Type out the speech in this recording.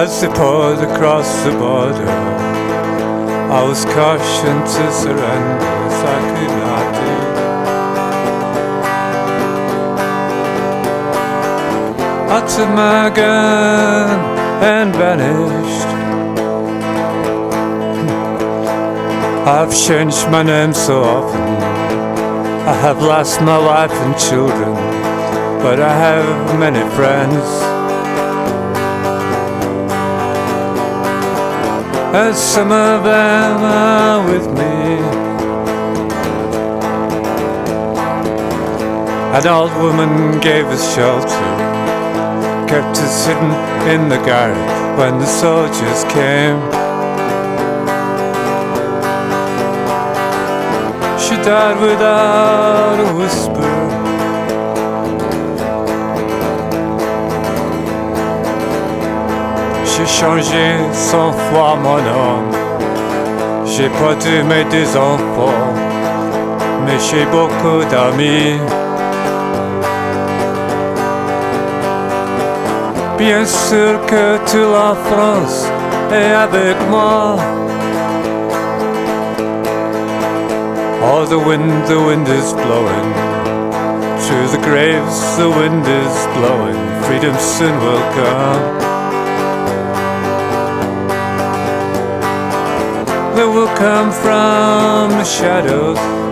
As they poured across the border, I was cautioned to surrender as I could not do. I took my gun and vanished. I've changed my name so often. I have lost my wife and children, but I have many friends. And some of them are with me. An old woman gave us shelter, kept us hidden in the garret when the soldiers came. She died without a whisper. J'ai changé cent fois mon nom. J'ai pas aimé des enfants, mais j'ai beaucoup d'amis. Bien sûr que toute la France est avec moi. Oh, the wind, the wind is blowing. To the graves, the wind is blowing. Freedom soon will come. That will come from the shadows.